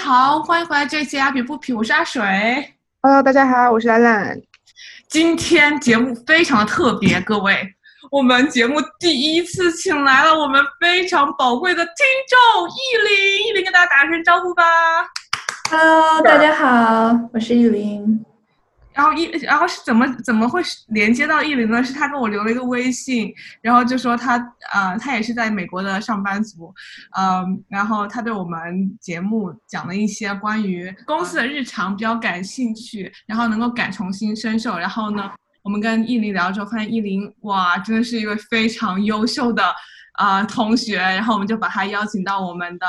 好，欢迎回来这一期阿比不皮，我是阿水。Hello，大家好，我是兰兰。今天节目非常的特别，各位，我们节目第一次请来了我们非常宝贵的听众艺林，艺林跟大家打声招呼吧。Hello，大家好，我是艺林。然后一，然后是怎么怎么会连接到意林呢？是他跟我留了一个微信，然后就说他呃，他也是在美国的上班族，嗯，然后他对我们节目讲了一些关于公司的日常比较感兴趣，然后能够感同心身受。然后呢，我们跟艺林聊之后，发现艺林哇，真的是一位非常优秀的啊、呃、同学，然后我们就把他邀请到我们的。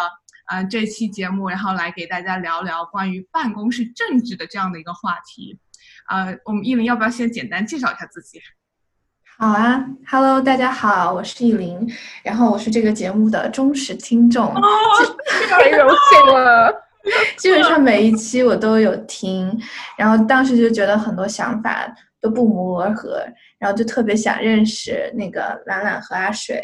呃，这期节目，然后来给大家聊聊关于办公室政治的这样的一个话题。呃，我们依林要不要先简单介绍一下自己？好啊，Hello，大家好，我是依林，然后我是这个节目的忠实听众，哦，太荣幸了。基本上每一期我都有听，然后当时就觉得很多想法都不谋而合，然后就特别想认识那个兰兰和阿水。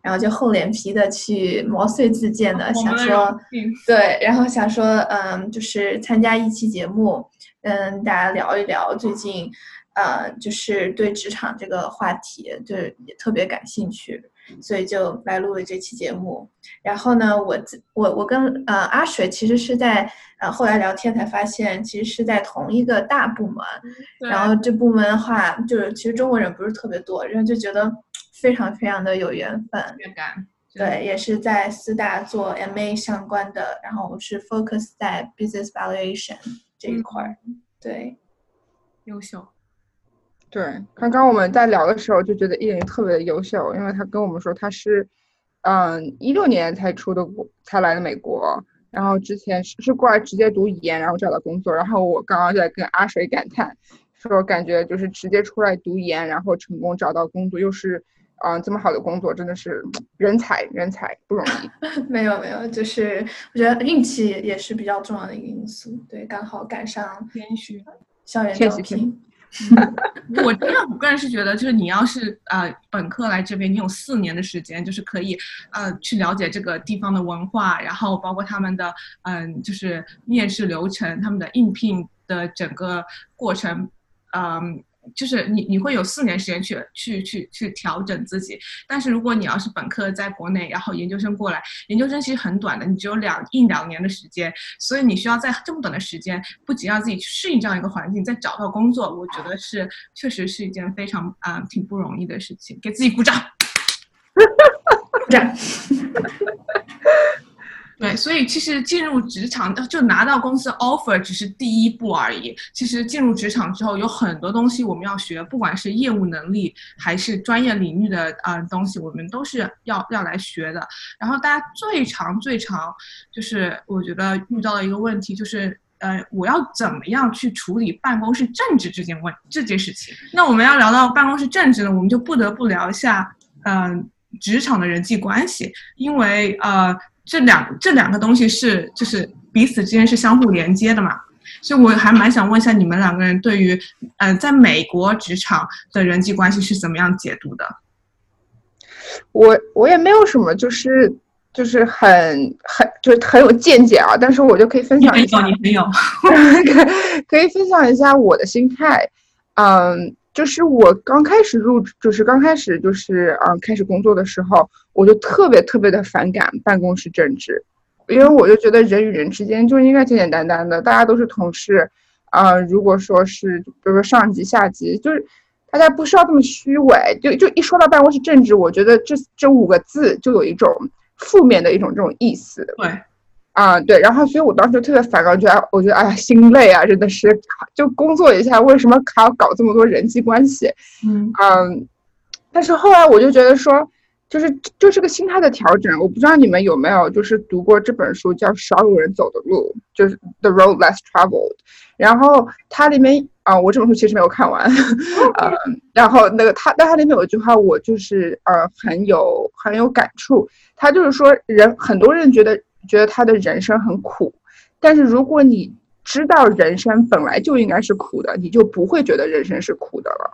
然后就厚脸皮的去毛遂自荐的，想说对，然后想说，嗯，就是参加一期节目，跟大家聊一聊最近，呃，就是对职场这个话题，就是也特别感兴趣，所以就来录了这期节目。然后呢，我我我跟呃阿水其实是在呃后来聊天才发现，其实是在同一个大部门，然后这部门的话，就是其实中国人不是特别多，然后就觉得。非常非常的有缘分，感对，也是在四大做 MA 相关的，然后我是 focus 在 business valuation 这一块儿，嗯、对，优秀。对，刚刚我们在聊的时候就觉得艺林特别的优秀，因为他跟我们说他是，嗯，一六年才出的国，才来的美国，然后之前是是过来直接读研，然后找到工作，然后我刚刚在跟阿水感叹，说感觉就是直接出来读研，然后成功找到工作，又是。啊、呃，这么好的工作真的是人才，人才不容易。没有没有，就是我觉得运气也是比较重要的一个因素。对，刚好赶上天虚，校园招聘。嗯、我真的我个人是觉得，就是你要是呃本科来这边，你有四年的时间，就是可以呃去了解这个地方的文化，然后包括他们的嗯、呃、就是面试流程，他们的应聘的整个过程，嗯。就是你你会有四年时间去去去去调整自己，但是如果你要是本科在国内，然后研究生过来，研究生其实很短的，你只有两一两年的时间，所以你需要在这么短的时间，不仅让自己去适应这样一个环境，再找到工作，我觉得是确实是一件非常啊、挺不容易的事情，给自己鼓掌，鼓掌。对，所以其实进入职场就拿到公司 offer 只是第一步而已。其实进入职场之后，有很多东西我们要学，不管是业务能力还是专业领域的、呃、东西，我们都是要要来学的。然后大家最常最常就是我觉得遇到的一个问题就是。呃，我要怎么样去处理办公室政治这件问这件事情？那我们要聊到办公室政治呢，我们就不得不聊一下，嗯、呃，职场的人际关系，因为呃。这两这两个东西是就是彼此之间是相互连接的嘛，所以我还蛮想问一下你们两个人对于呃在美国职场的人际关系是怎么样解读的？我我也没有什么就是就是很很就是很有见解啊，但是我就可以分享一下，你很有，可以分享一下我的心态，嗯。就是我刚开始入，就是刚开始就是嗯、呃、开始工作的时候，我就特别特别的反感办公室政治，因为我就觉得人与人之间就应该简简单单的，大家都是同事，啊、呃，如果说是比如说上级下级，就是大家不需要这么虚伪，就就一说到办公室政治，我觉得这这五个字就有一种负面的一种这种意思。对。啊，对，然后所以我当时就特别反感，觉得我觉得哎呀心累啊，真的是就工作一下，为什么还要搞这么多人际关系？嗯嗯，但是后来我就觉得说，就是就是个心态的调整。我不知道你们有没有就是读过这本书，叫《少有人走的路》，就是《The Road Less Traveled》。然后它里面啊，我这本书其实没有看完，呃，然后那个它，但它里面有一句话，我就是呃很有很有感触。他就是说，人很多人觉得。觉得他的人生很苦，但是如果你知道人生本来就应该是苦的，你就不会觉得人生是苦的了。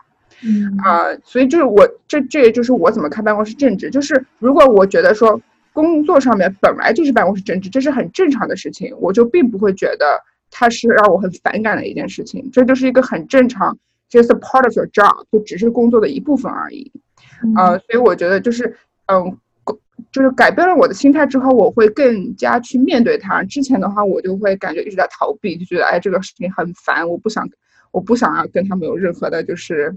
嗯啊、呃，所以就是我这这也就是我怎么看办公室政治，就是如果我觉得说工作上面本来就是办公室政治，这是很正常的事情，我就并不会觉得它是让我很反感的一件事情，这就是一个很正常，just a part of your job，就只是工作的一部分而已。呃，所以我觉得就是，嗯，就是改变了我的心态之后，我会更加去面对它。之前的话，我就会感觉一直在逃避，就觉得哎，这个事情很烦，我不想，我不想要跟他们有任何的，就是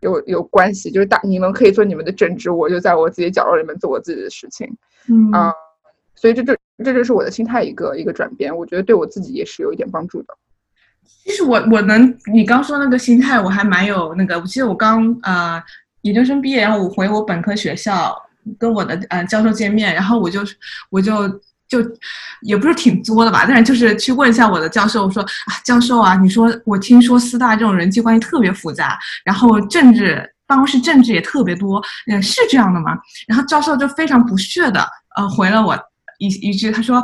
有有关系。就是大你们可以做你们的政治，我就在我自己角落里面做我自己的事情。嗯，所以这就这就是我的心态一个一个转变，我觉得对我自己也是有一点帮助的。其实我我能你刚说那个心态，我还蛮有那个。我记得我刚呃。研究生毕业，然后我回我本科学校跟我的呃教授见面，然后我就我就就也不是挺作的吧，但是就是去问一下我的教授，我说啊教授啊，你说我听说四大这种人际关系特别复杂，然后政治办公室政治也特别多，嗯是这样的吗？然后教授就非常不屑的呃回了我一一句，他说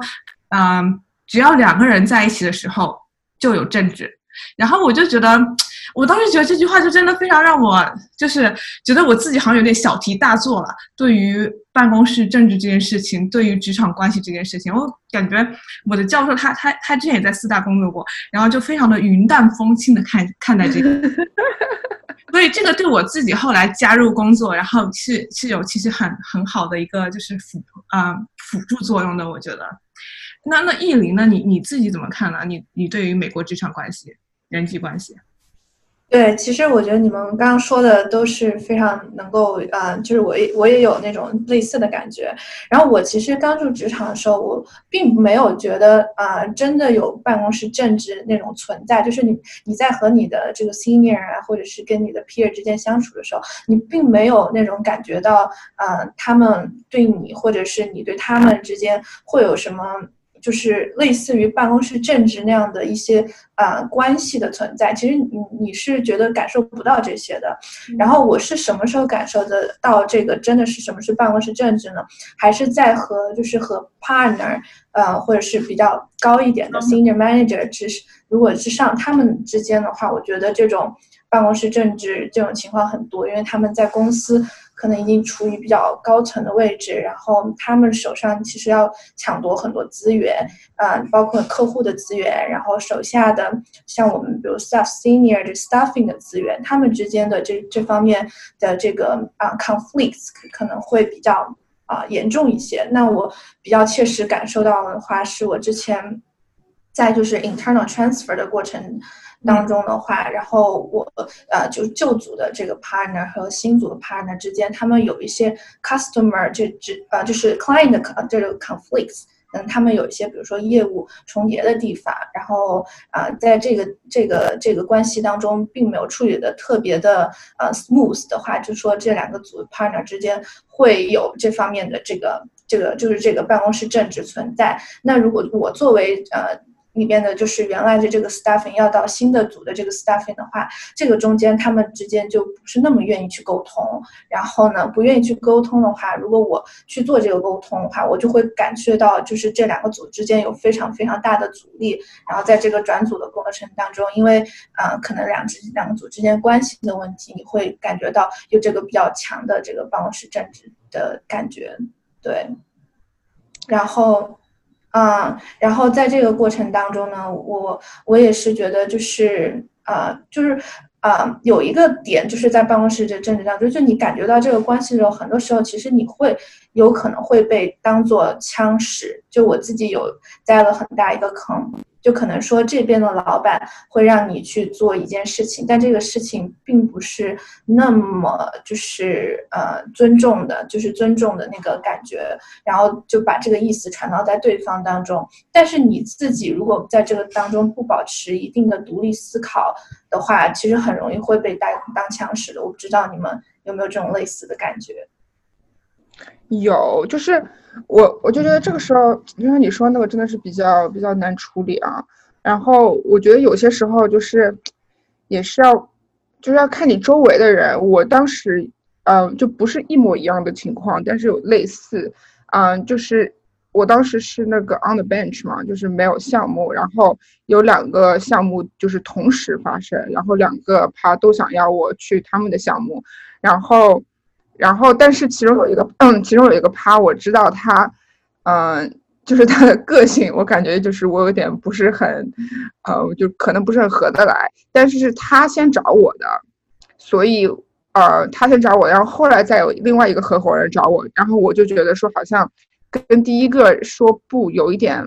嗯只要两个人在一起的时候就有政治，然后我就觉得。我当时觉得这句话就真的非常让我，就是觉得我自己好像有点小题大做了。对于办公室政治这件事情，对于职场关系这件事情，我感觉我的教授他他他之前也在四大工作过，然后就非常的云淡风轻的看看待这个。所以这个对我自己后来加入工作，然后是是有其实很很好的一个就是辅啊辅助作用的。我觉得，那那意林呢？你你自己怎么看呢？你你对于美国职场关系、人际关系？对，其实我觉得你们刚刚说的都是非常能够，呃，就是我也我也有那种类似的感觉。然后我其实刚入职场的时候，我并没有觉得啊，真的有办公室政治那种存在。就是你你在和你的这个 senior 啊，或者是跟你的 peer 之间相处的时候，你并没有那种感觉到，呃，他们对你或者是你对他们之间会有什么。就是类似于办公室政治那样的一些啊关系的存在，其实你你是觉得感受不到这些的。然后我是什么时候感受得到这个真的是什么是办公室政治呢？还是在和就是和 partner 呃或者是比较高一点的 senior manager 之如果是上他们之间的话，我觉得这种办公室政治这种情况很多，因为他们在公司。可能已经处于比较高层的位置，然后他们手上其实要抢夺很多资源，啊，包括客户的资源，然后手下的像我们比如 staff senior 的 staffing 的资源，他们之间的这这方面的这个啊 conflicts 可能会比较啊严重一些。那我比较切实感受到的话，是我之前在就是 internal transfer 的过程。当中的话，然后我呃，就旧组的这个 partner 和新组的 partner 之间，他们有一些 customer 这这呃，就是 client 的这个 conflicts，嗯，他们有一些比如说业务重叠的地方，然后啊，在这个这个这个关系当中，并没有处理的特别的呃 smooth 的话，就说这两个组 partner 之间会有这方面的这个这个就是这个办公室政治存在。那如果我作为呃。里边的就是原来的这个 staffing 要到新的组的这个 staffing 的话，这个中间他们之间就不是那么愿意去沟通。然后呢，不愿意去沟通的话，如果我去做这个沟通的话，我就会感觉到就是这两个组之间有非常非常大的阻力。然后在这个转组的过程当中，因为呃可能两支两个组之间关系的问题，你会感觉到有这个比较强的这个办公室政治的感觉。对，然后。嗯，然后在这个过程当中呢，我我也是觉得就是呃，就是呃，有一个点就是在办公室这政治当中，就你感觉到这个关系的时候，很多时候其实你会有可能会被当做枪使，就我自己有栽了很大一个坑。就可能说这边的老板会让你去做一件事情，但这个事情并不是那么就是呃尊重的，就是尊重的那个感觉，然后就把这个意思传到在对方当中。但是你自己如果在这个当中不保持一定的独立思考的话，其实很容易会被当当枪使的。我不知道你们有没有这种类似的感觉？有，就是我我就觉得这个时候，就像你说那个，真的是比较比较难处理啊。然后我觉得有些时候就是，也是要，就是要看你周围的人。我当时，嗯，就不是一模一样的情况，但是有类似，嗯，就是我当时是那个 on the bench 嘛，就是没有项目，然后有两个项目就是同时发生，然后两个他都想要我去他们的项目，然后。然后，但是其中有一个，嗯，其中有一个趴，我知道他，嗯，就是他的个性，我感觉就是我有点不是很，呃，就可能不是很合得来。但是是他先找我的，所以呃，他先找我，然后后来再有另外一个合伙人找我，然后我就觉得说好像跟第一个说不有一点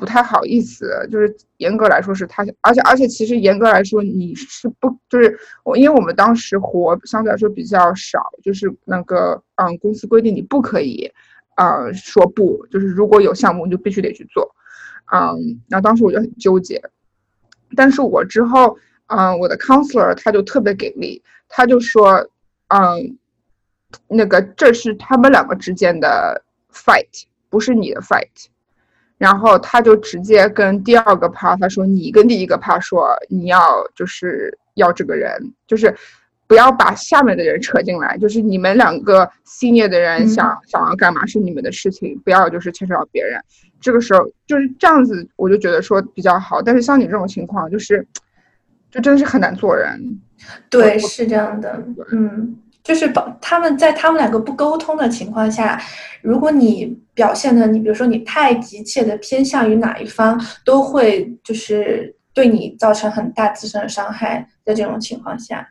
不太好意思，就是严格来说是他，而且而且其实严格来说你是不就是我，因为我们当时活相对来说比较少，就是那个嗯公司规定你不可以。呃，说不，就是如果有项目，你就必须得去做，嗯，然后当时我就很纠结，但是我之后，嗯，我的 counselor 他就特别给力，他就说，嗯，那个这是他们两个之间的 fight，不是你的 fight，然后他就直接跟第二个 part 他说，你跟第一个 part 说，你要就是要这个人，就是。不要把下面的人扯进来，就是你们两个 senior 的人想想要干嘛是你们的事情，不要就是牵扯到别人。这个时候就是这样子，我就觉得说比较好。但是像你这种情况，就是就真的是很难做人。对，是这样的。嗯，就是把他们在他们两个不沟通的情况下，如果你表现的你比如说你太急切的偏向于哪一方，都会就是对你造成很大自身的伤害。在这种情况下。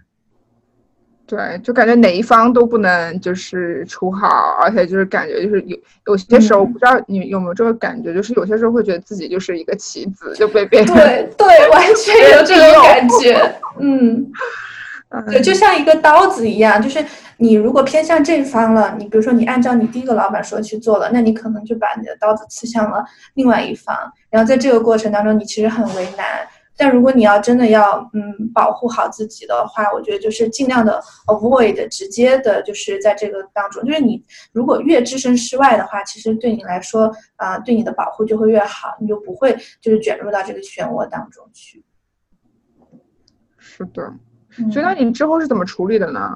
对，就感觉哪一方都不能就是处好，而且就是感觉就是有有些时候，不知道你有没有这个感觉，就是有些时候会觉得自己就是一个棋子，就被别人对对，完全有这种感觉，嗯，对，就像一个刀子一样，就是你如果偏向这一方了，你比如说你按照你第一个老板说去做了，那你可能就把你的刀子刺向了另外一方，然后在这个过程当中，你其实很为难。但如果你要真的要嗯保护好自己的话，我觉得就是尽量的 avoid 直接的，就是在这个当中，就是你如果越置身事外的话，其实对你来说啊，对你的保护就会越好，你就不会就是卷入到这个漩涡当中去。是的，所以那你之后是怎么处理的呢？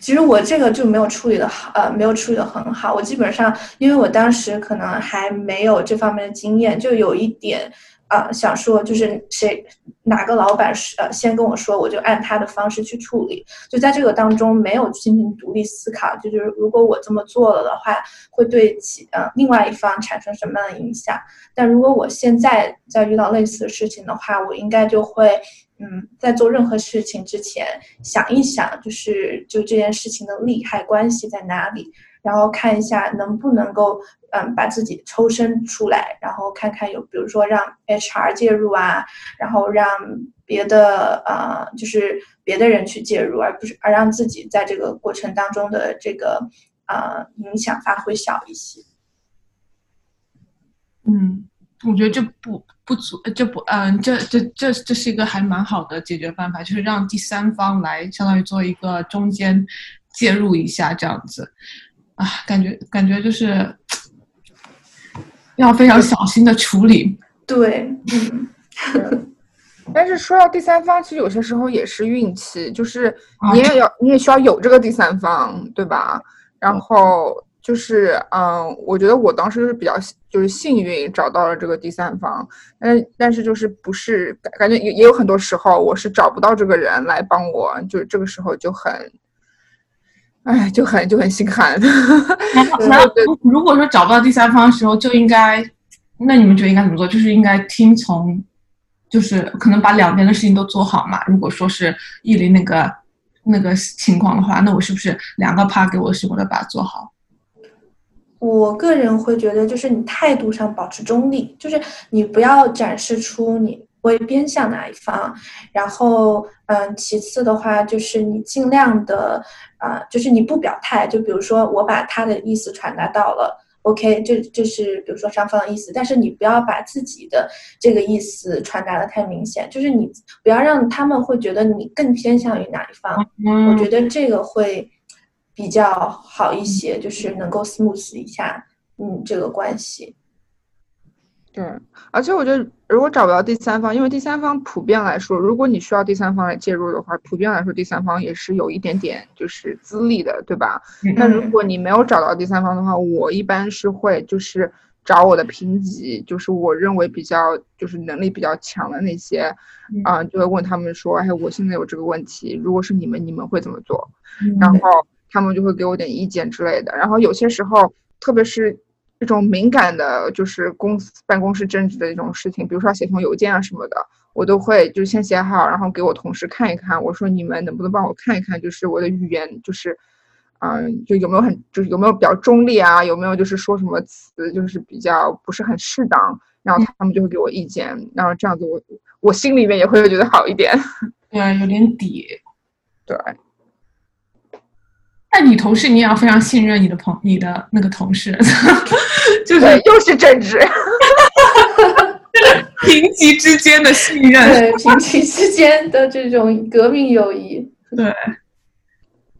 其实我这个就没有处理的好，呃，没有处理的很好。我基本上因为我当时可能还没有这方面的经验，就有一点。啊，想说就是谁哪个老板是呃先跟我说，我就按他的方式去处理。就在这个当中没有进行独立思考，就是如果我这么做了的话，会对其呃另外一方产生什么样的影响？但如果我现在再遇到类似的事情的话，我应该就会嗯在做任何事情之前想一想，就是就这件事情的利害关系在哪里，然后看一下能不能够。嗯，把自己抽身出来，然后看看有，比如说让 HR 介入啊，然后让别的呃，就是别的人去介入，而不是而让自己在这个过程当中的这个呃影响发挥小一些。嗯，我觉得这不不足，这不嗯，这这这这是一个还蛮好的解决办法，就是让第三方来相当于做一个中间介入一下这样子啊，感觉感觉就是。要非常小心的处理，对，嗯，但是说到第三方，其实有些时候也是运气，就是你也要，你也需要有这个第三方，对吧？然后就是，嗯，我觉得我当时是比较就是幸运找到了这个第三方，但但是就是不是感觉也也有很多时候我是找不到这个人来帮我，就这个时候就很。哎，就很就很心寒。如果说找不到第三方的时候，就应该，那你们觉得应该怎么做？就是应该听从，就是可能把两边的事情都做好嘛。如果说是意林那个那个情况的话，那我是不是两个 part 给我的事我都把它做好？我个人会觉得，就是你态度上保持中立，就是你不要展示出你。会偏向哪一方？然后，嗯，其次的话就是你尽量的，啊，就是你不表态。就比如说，我把他的意思传达到了，OK，这这是比如说双方的意思，但是你不要把自己的这个意思传达的太明显，就是你不要让他们会觉得你更偏向于哪一方。我觉得这个会比较好一些，就是能够 smooth 一下，嗯，这个关系。对，而且我觉得，如果找不到第三方，因为第三方普遍来说，如果你需要第三方来介入的话，普遍来说，第三方也是有一点点就是资历的，对吧？那如果你没有找到第三方的话，我一般是会就是找我的评级，就是我认为比较就是能力比较强的那些，啊，就会问他们说，哎，我现在有这个问题，如果是你们，你们会怎么做？然后他们就会给我点意见之类的。然后有些时候，特别是。这种敏感的，就是公司办公室政治的这种事情，比如说写封邮件啊什么的，我都会就先写好，然后给我同事看一看。我说你们能不能帮我看一看，就是我的语言，就是嗯，就有没有很，就是有没有比较中立啊？有没有就是说什么词就是比较不是很适当？然后他们就会给我意见，然后这样子我我心里面也会觉得好一点。对，有点底。对。那你同事你也要非常信任你的朋你的那个同事，就是又是政治，平级之间的信任，对平级之间的这种革命友谊，对，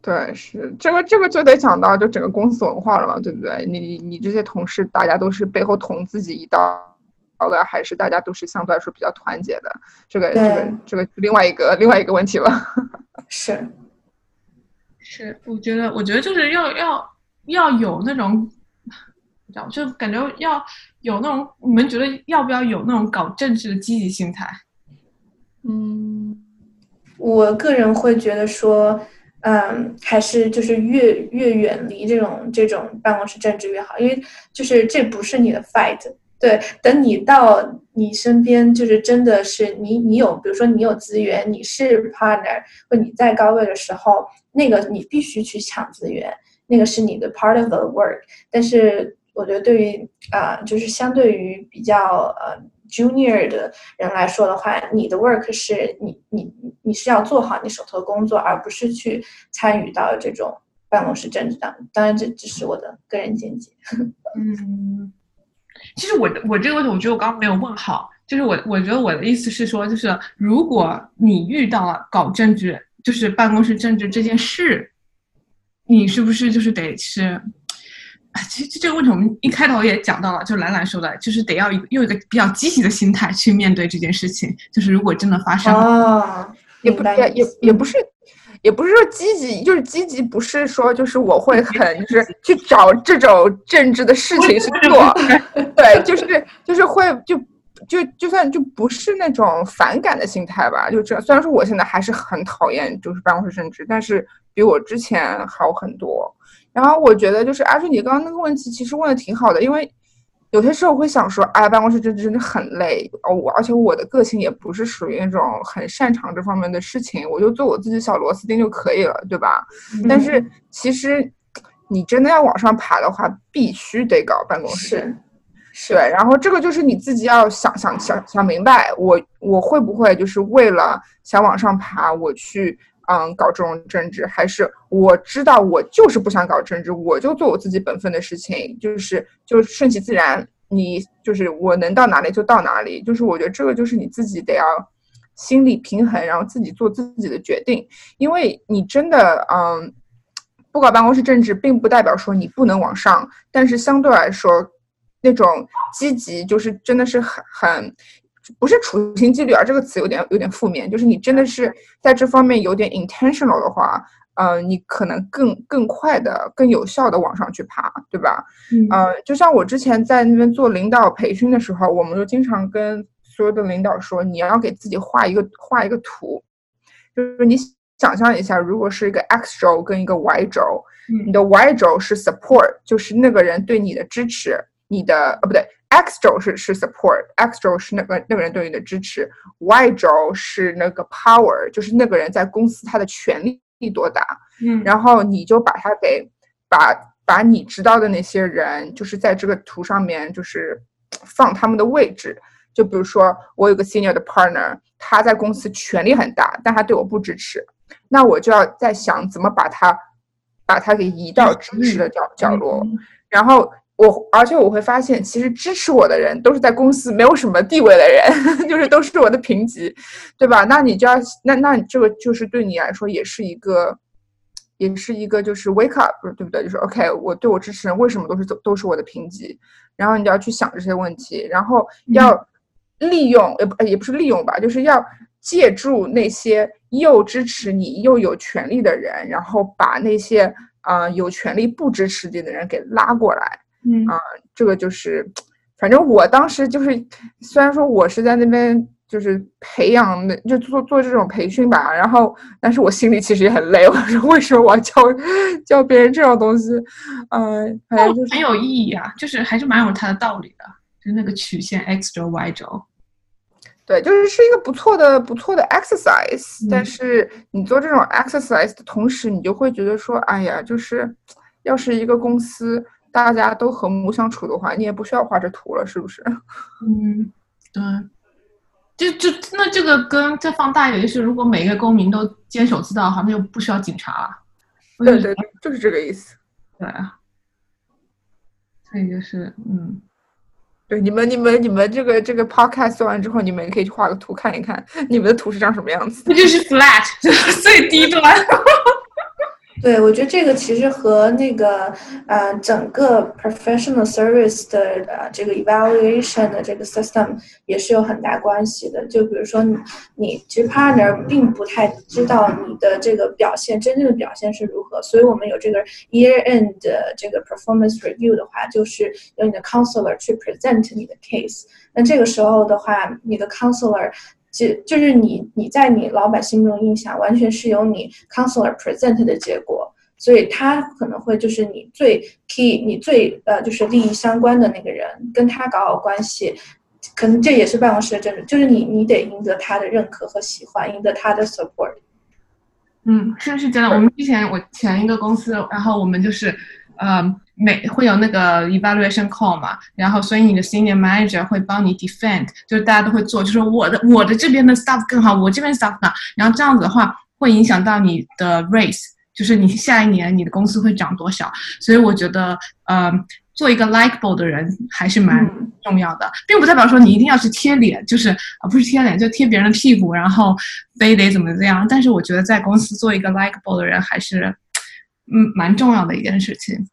对是这个这个就得讲到就整个公司文化了嘛，对不对？你你这些同事大家都是背后捅自己一刀的，还是大家都是相对来说比较团结的？这个这个这个另外一个另外一个问题了，是。是，我觉得，我觉得就是要要要有那种，知道就感觉要有那种，你们觉得要不要有那种搞政治的积极心态？嗯，我个人会觉得说，嗯，还是就是越越远离这种这种办公室政治越好，因为就是这不是你的 fight。对，等你到你身边，就是真的是你，你有，比如说你有资源，你是 partner，或你在高位的时候，那个你必须去抢资源，那个是你的 part of the work。但是我觉得对于啊，就是相对于比较呃 junior 的人来说的话，你的 work 是你你你是要做好你手头的工作，而不是去参与到这种办公室政治当。当然，这只是我的个人见解。嗯。其实我我这个问题，我觉得我刚刚没有问好。就是我我觉得我的意思是说，就是如果你遇到了搞政治，就是办公室政治这件事，你是不是就是得是？啊，其实这个问题我们一开头也讲到了，就兰兰说的，就是得要用一个比较积极的心态去面对这件事情。就是如果真的发生，哦，也不也也也不是。也不是说积极，就是积极，不是说就是我会很就是去找这种政治的事情去做，对，就是就是会就就就算就不是那种反感的心态吧，就这虽然说我现在还是很讨厌就是办公室政治，但是比我之前好很多。然后我觉得就是阿水，你刚刚那个问题其实问的挺好的，因为。有些时候会想说，哎，办公室真真的很累哦。我而且我的个性也不是属于那种很擅长这方面的事情，我就做我自己小螺丝钉就可以了，对吧？但是其实你真的要往上爬的话，必须得搞办公室。是，对。然后这个就是你自己要想想想想明白，我我会不会就是为了想往上爬，我去。嗯，搞这种政治，还是我知道我就是不想搞政治，我就做我自己本分的事情，就是就顺其自然。你就是我能到哪里就到哪里，就是我觉得这个就是你自己得要心理平衡，然后自己做自己的决定。因为你真的嗯，不搞办公室政治，并不代表说你不能往上，但是相对来说，那种积极就是真的是很很。不是处心积虑啊，这个词有点有点负面。就是你真的是在这方面有点 intentional 的话，呃，你可能更更快的、更有效的往上去爬，对吧？嗯，就像我之前在那边做领导培训的时候，我们就经常跟所有的领导说，你要给自己画一个画一个图，就是你想象一下，如果是一个 x 轴跟一个 y 轴，你的 y 轴是 support，就是那个人对你的支持，你的呃不对。X 轴是是 support，X 轴是那个那个人对你的支持，Y 轴是那个 power，就是那个人在公司他的权力多大。嗯，然后你就把他给把把你知道的那些人，就是在这个图上面就是放他们的位置。就比如说我有个 senior 的 partner，他在公司权力很大，但他对我不支持，那我就要在想怎么把他把他给移到支持的角角落，然后。我而且我会发现，其实支持我的人都是在公司没有什么地位的人，就是都是我的评级，对吧？那你就要那那这个就是对你来说也是一个，也是一个就是 wake up，对不对？就是 OK，我对我支持人为什么都是都都是我的评级？然后你就要去想这些问题，然后要利用也不也不是利用吧，就是要借助那些又支持你又有权利的人，然后把那些啊有权利不支持你的人给拉过来。嗯啊，这个就是，反正我当时就是，虽然说我是在那边就是培养的，就做做这种培训吧。然后，但是我心里其实也很累。我说，为什么我要教教别人这种东西？嗯，反正就是很有意义啊，就是还是蛮有它的道理的，就是那个曲线 x 轴 y 轴。对，就是是一个不错的不错的 exercise。但是你做这种 exercise 的同时，你就会觉得说，哎呀，就是要是一个公司大家都和睦相处的话，你也不需要画这图了，是不是？嗯，对。就就那这个跟再放大一点，就是如果每个公民都坚守自盗的话，那就不需要警察了。对对，就是这个意思。对啊，所以就是嗯，对你们你们你们这个这个 podcast 做完之后，你们可以去画个图看一看，你们的图是长什么样子？那就是 flat，就 是最低端。对，我觉得这个其实和那个呃整个 professional service 的呃这个 evaluation 的这个 system 也是有很大关系的。就比如说你你其实 partner 并不太知道你的这个表现真正的表现是如何，所以我们有这个 year end 这个 performance review 的话，就是由你的 counselor 去 present 你的 case。那这个时候的话，你的 counselor 就就是你，你在你老板心中印象完全是由你 counselor present 的结果，所以他可能会就是你最 key，你最呃就是利益相关的那个人，跟他搞好关系，可能这也是办公室的政治，就是你你得赢得他的认可和喜欢，赢得他的 support。嗯，是是真的。我们之前我前一个公司，然后我们就是。呃，每会有那个 evaluation call 嘛，然后所以你的 senior manager 会帮你 defend，就是大家都会做，就是我的我的这边的 staff 更好，我这边 staff 呢，然后这样子的话会影响到你的 raise，就是你下一年你的公司会涨多少，所以我觉得呃，做一个 likable 的人还是蛮重要的，并不代表说你一定要去贴脸，就是啊不是贴脸就贴别人的屁股，然后非得怎么怎样，但是我觉得在公司做一个 likable 的人还是。嗯，蛮重要的一件事情。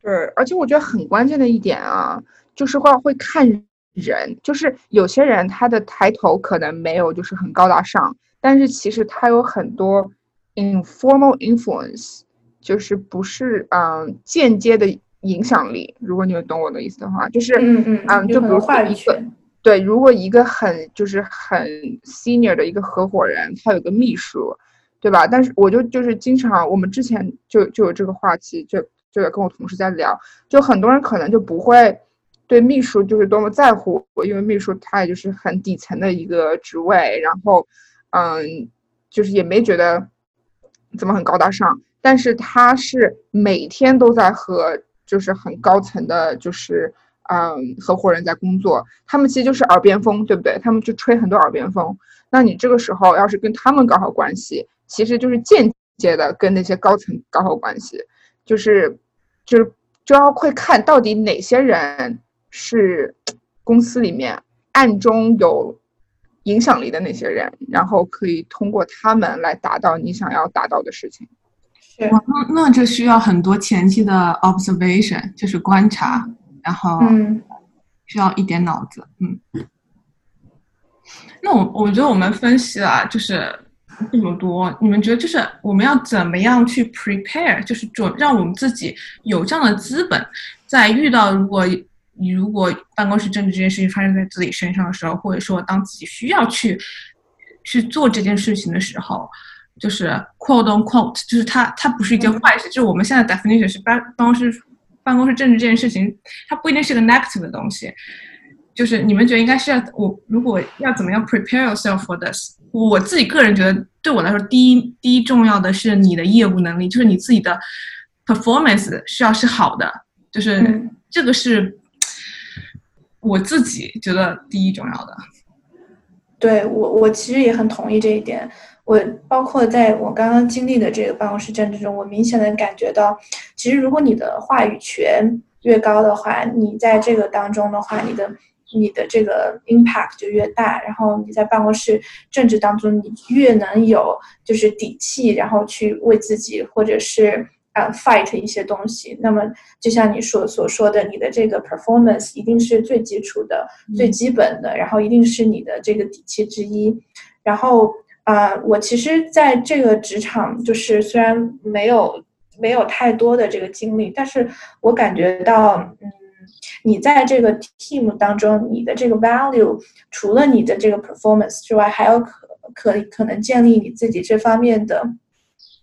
对，而且我觉得很关键的一点啊，就是话会看人，就是有些人他的抬头可能没有就是很高大上，但是其实他有很多 informal influence，就是不是嗯间接的影响力。如果你们懂我的意思的话，就是嗯嗯嗯，就比如话语权。对，如果一个很就是很 senior 的一个合伙人，他有个秘书。对吧？但是我就就是经常，我们之前就就有这个话题，就就在跟我同事在聊，就很多人可能就不会对秘书就是多么在乎，因为秘书他也就是很底层的一个职位，然后嗯，就是也没觉得怎么很高大上，但是他是每天都在和就是很高层的，就是嗯合伙人在工作，他们其实就是耳边风，对不对？他们就吹很多耳边风，那你这个时候要是跟他们搞好关系。其实就是间接的跟那些高层搞好关系，就是，就是就要会看到底哪些人是公司里面暗中有影响力的那些人，然后可以通过他们来达到你想要达到的事情。是，那那这需要很多前期的 observation，就是观察，然后需要一点脑子。嗯，那我我觉得我们分析了，就是。这么多，你们觉得就是我们要怎么样去 prepare，就是准让我们自己有这样的资本，在遇到如果你如果办公室政治这件事情发生在自己身上的时候，或者说当自己需要去去做这件事情的时候，就是 quote on quote，就是它它不是一件坏事，就是我们现在 definition 是办办公室办公室政治这件事情，它不一定是个 negative 的东西。就是你们觉得应该是要我如果要怎么样 prepare yourself for this？我自己个人觉得，对我来说，第一第一重要的是你的业务能力，就是你自己的 performance 需要是好的，就是这个是我自己觉得第一重要的。对我，我其实也很同意这一点。我包括在我刚刚经历的这个办公室政治中，我明显的感觉到，其实如果你的话语权越高的话，你在这个当中的话，你的。你的这个 impact 就越大，然后你在办公室政治当中，你越能有就是底气，然后去为自己或者是呃 fight 一些东西。那么就像你所所说的，你的这个 performance 一定是最基础的、最基本的，然后一定是你的这个底气之一。然后啊，我其实在这个职场，就是虽然没有没有太多的这个经历，但是我感觉到，嗯。你在这个 team 当中，你的这个 value 除了你的这个 performance 之外，还有可可可能建立你自己这方面的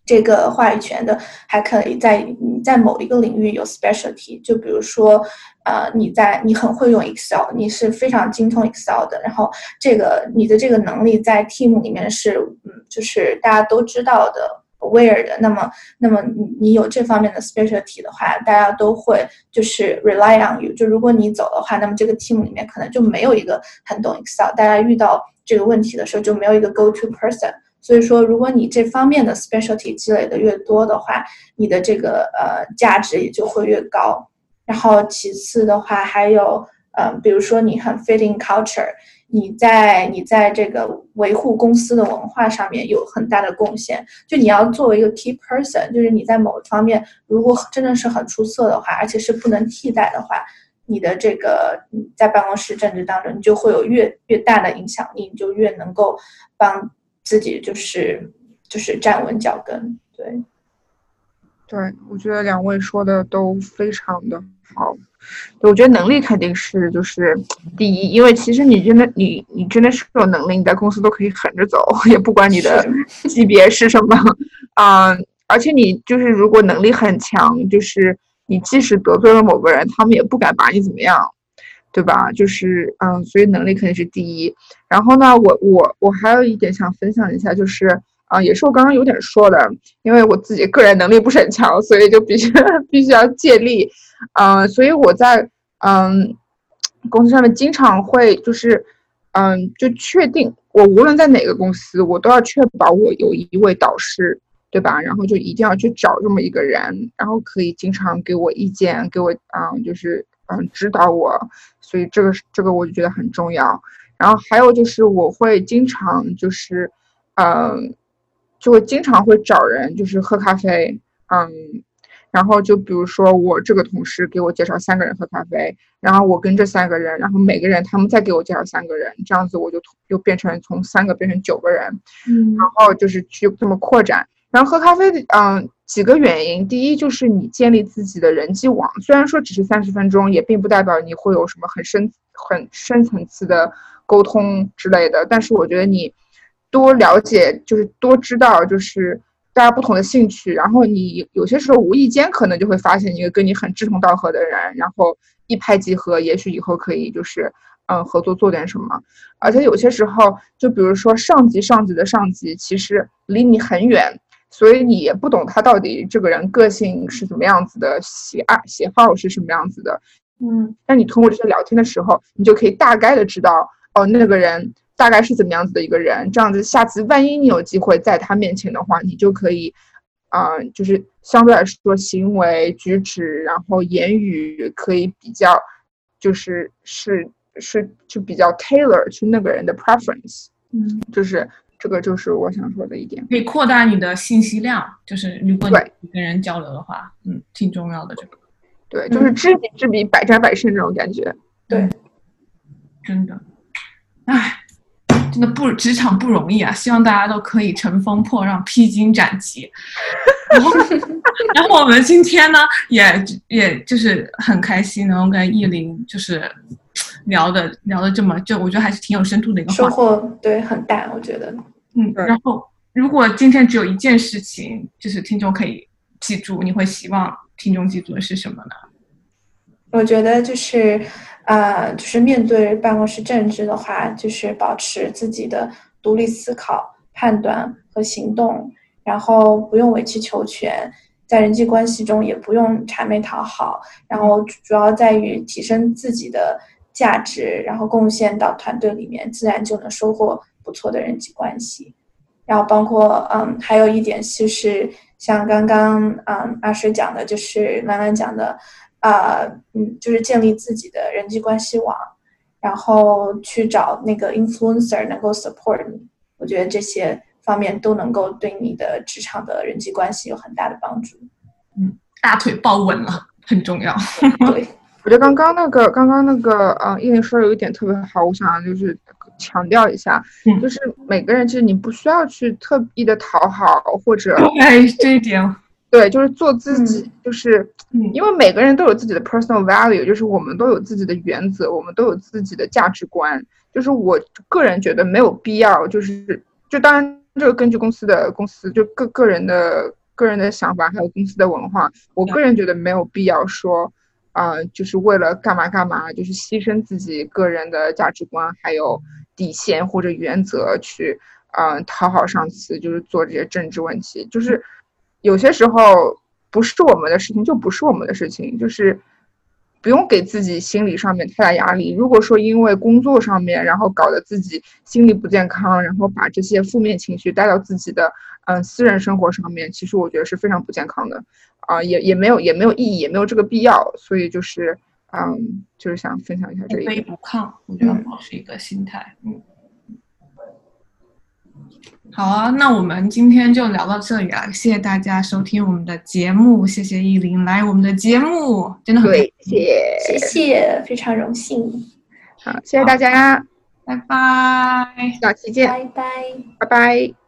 这个话语权的，还可以在你在某一个领域有 specialty，就比如说，呃，你在你很会用 Excel，你是非常精通 Excel 的，然后这个你的这个能力在 team 里面是，嗯，就是大家都知道的。Aware 的，那么，那么你你有这方面的 specialty 的话，大家都会就是 rely on you。就如果你走的话，那么这个 team 里面可能就没有一个很懂 Excel，大家遇到这个问题的时候就没有一个 go to person。所以说，如果你这方面的 specialty 积累的越多的话，你的这个呃价值也就会越高。然后其次的话，还有呃，比如说你很 fitting culture。你在你在这个维护公司的文化上面有很大的贡献。就你要作为一个 key person，就是你在某一方面如果真的是很出色的话，而且是不能替代的话，你的这个在办公室政治当中，你就会有越越大的影响力，你就越能够帮自己就是就是站稳脚跟。对，对，我觉得两位说的都非常的好。我觉得能力肯定是就是第一，因为其实你真的你你真的是有能力，你在公司都可以横着走，也不管你的 级别是什么，嗯，而且你就是如果能力很强，就是你即使得罪了某个人，他们也不敢把你怎么样，对吧？就是嗯，所以能力肯定是第一。然后呢，我我我还有一点想分享一下，就是啊，也是我刚刚有点说的，因为我自己个人能力不是很强，所以就必须 必须要借力。嗯，所以我在嗯公司上面经常会就是嗯就确定我无论在哪个公司，我都要确保我有一位导师，对吧？然后就一定要去找这么一个人，然后可以经常给我意见，给我嗯就是嗯指导我。所以这个这个我就觉得很重要。然后还有就是我会经常就是嗯就会经常会找人就是喝咖啡，嗯。然后就比如说我这个同事给我介绍三个人喝咖啡，然后我跟这三个人，然后每个人他们再给我介绍三个人，这样子我就又变成从三个变成九个人，嗯，然后就是去这么扩展。然后喝咖啡的，嗯，几个原因，第一就是你建立自己的人际网，虽然说只是三十分钟，也并不代表你会有什么很深很深层次的沟通之类的，但是我觉得你多了解，就是多知道，就是。大家不同的兴趣，然后你有些时候无意间可能就会发现一个跟你很志同道合的人，然后一拍即合，也许以后可以就是嗯合作做点什么。而且有些时候，就比如说上级上级的上级其实离你很远，所以你也不懂他到底这个人个性是怎么样子的，喜爱喜好是什么样子的。嗯，那你通过这些聊天的时候，你就可以大概的知道哦那个人。大概是怎么样子的一个人？这样子，下次万一你有机会在他面前的话，你就可以，啊，就是相对来说行为举止，然后言语可以比较，就是是是就比较 tailor 去那个人的 preference。嗯，就是这个就是我想说的一点，可以扩大你的信息量。就是如果你跟人交流的话，嗯，挺重要的这个。对，就是知己知彼，百战百胜这种感觉。对，真的，唉。真的不职场不容易啊！希望大家都可以乘风破浪、披荆斩棘。然后，然后我们今天呢，也也就是很开心，能够跟艺林就是聊的聊的这么，就我觉得还是挺有深度的一个收获，对，很大，我觉得。嗯，然后如果今天只有一件事情，就是听众可以记住，你会希望听众记住的是什么呢？我觉得就是。啊，就是面对办公室政治的话，就是保持自己的独立思考、判断和行动，然后不用委曲求全，在人际关系中也不用谄媚讨好，然后主要在于提升自己的价值，然后贡献到团队里面，自然就能收获不错的人际关系。然后包括嗯，还有一点就是像刚刚嗯阿水讲的，就是兰兰讲的。啊，嗯，就是建立自己的人际关系网，然后去找那个 influencer 能够 support 你。我觉得这些方面都能够对你的职场的人际关系有很大的帮助。嗯，大腿抱稳了，很重要。对，我觉得刚刚那个，刚刚那个，嗯，叶林说有一点特别好，我想就是强调一下，就是每个人其实你不需要去特意的讨好或者，哎，这一点。对，就是做自己，就是嗯因为每个人都有自己的 personal value，就是我们都有自己的原则，我们都有自己的价值观。就是我个人觉得没有必要，就是就当然这个根据公司的公司就个个人的个人的想法，还有公司的文化，我个人觉得没有必要说，啊、就是为了干嘛干嘛，就是牺牲自己个人的价值观还有底线或者原则去，嗯、讨好上司，就是做这些政治问题，就是有些时候不是我们的事情就不是我们的事情，就是不用给自己心理上面太大压力。如果说因为工作上面，然后搞得自己心理不健康，然后把这些负面情绪带到自己的嗯私人生活上面，其实我觉得是非常不健康的，啊、也也没有也没有意义，也没有这个必要。所以就是嗯，就是想分享一下这一不卑点。不亢，我觉得嗯保持一个心态。嗯，好啊，那我们今天就聊到这里了，谢谢大家收听我们的节目，谢谢依林来我们的节目，真的很对，谢谢，谢谢，非常荣幸，好，谢谢大家，拜拜。下期见，拜拜。拜拜。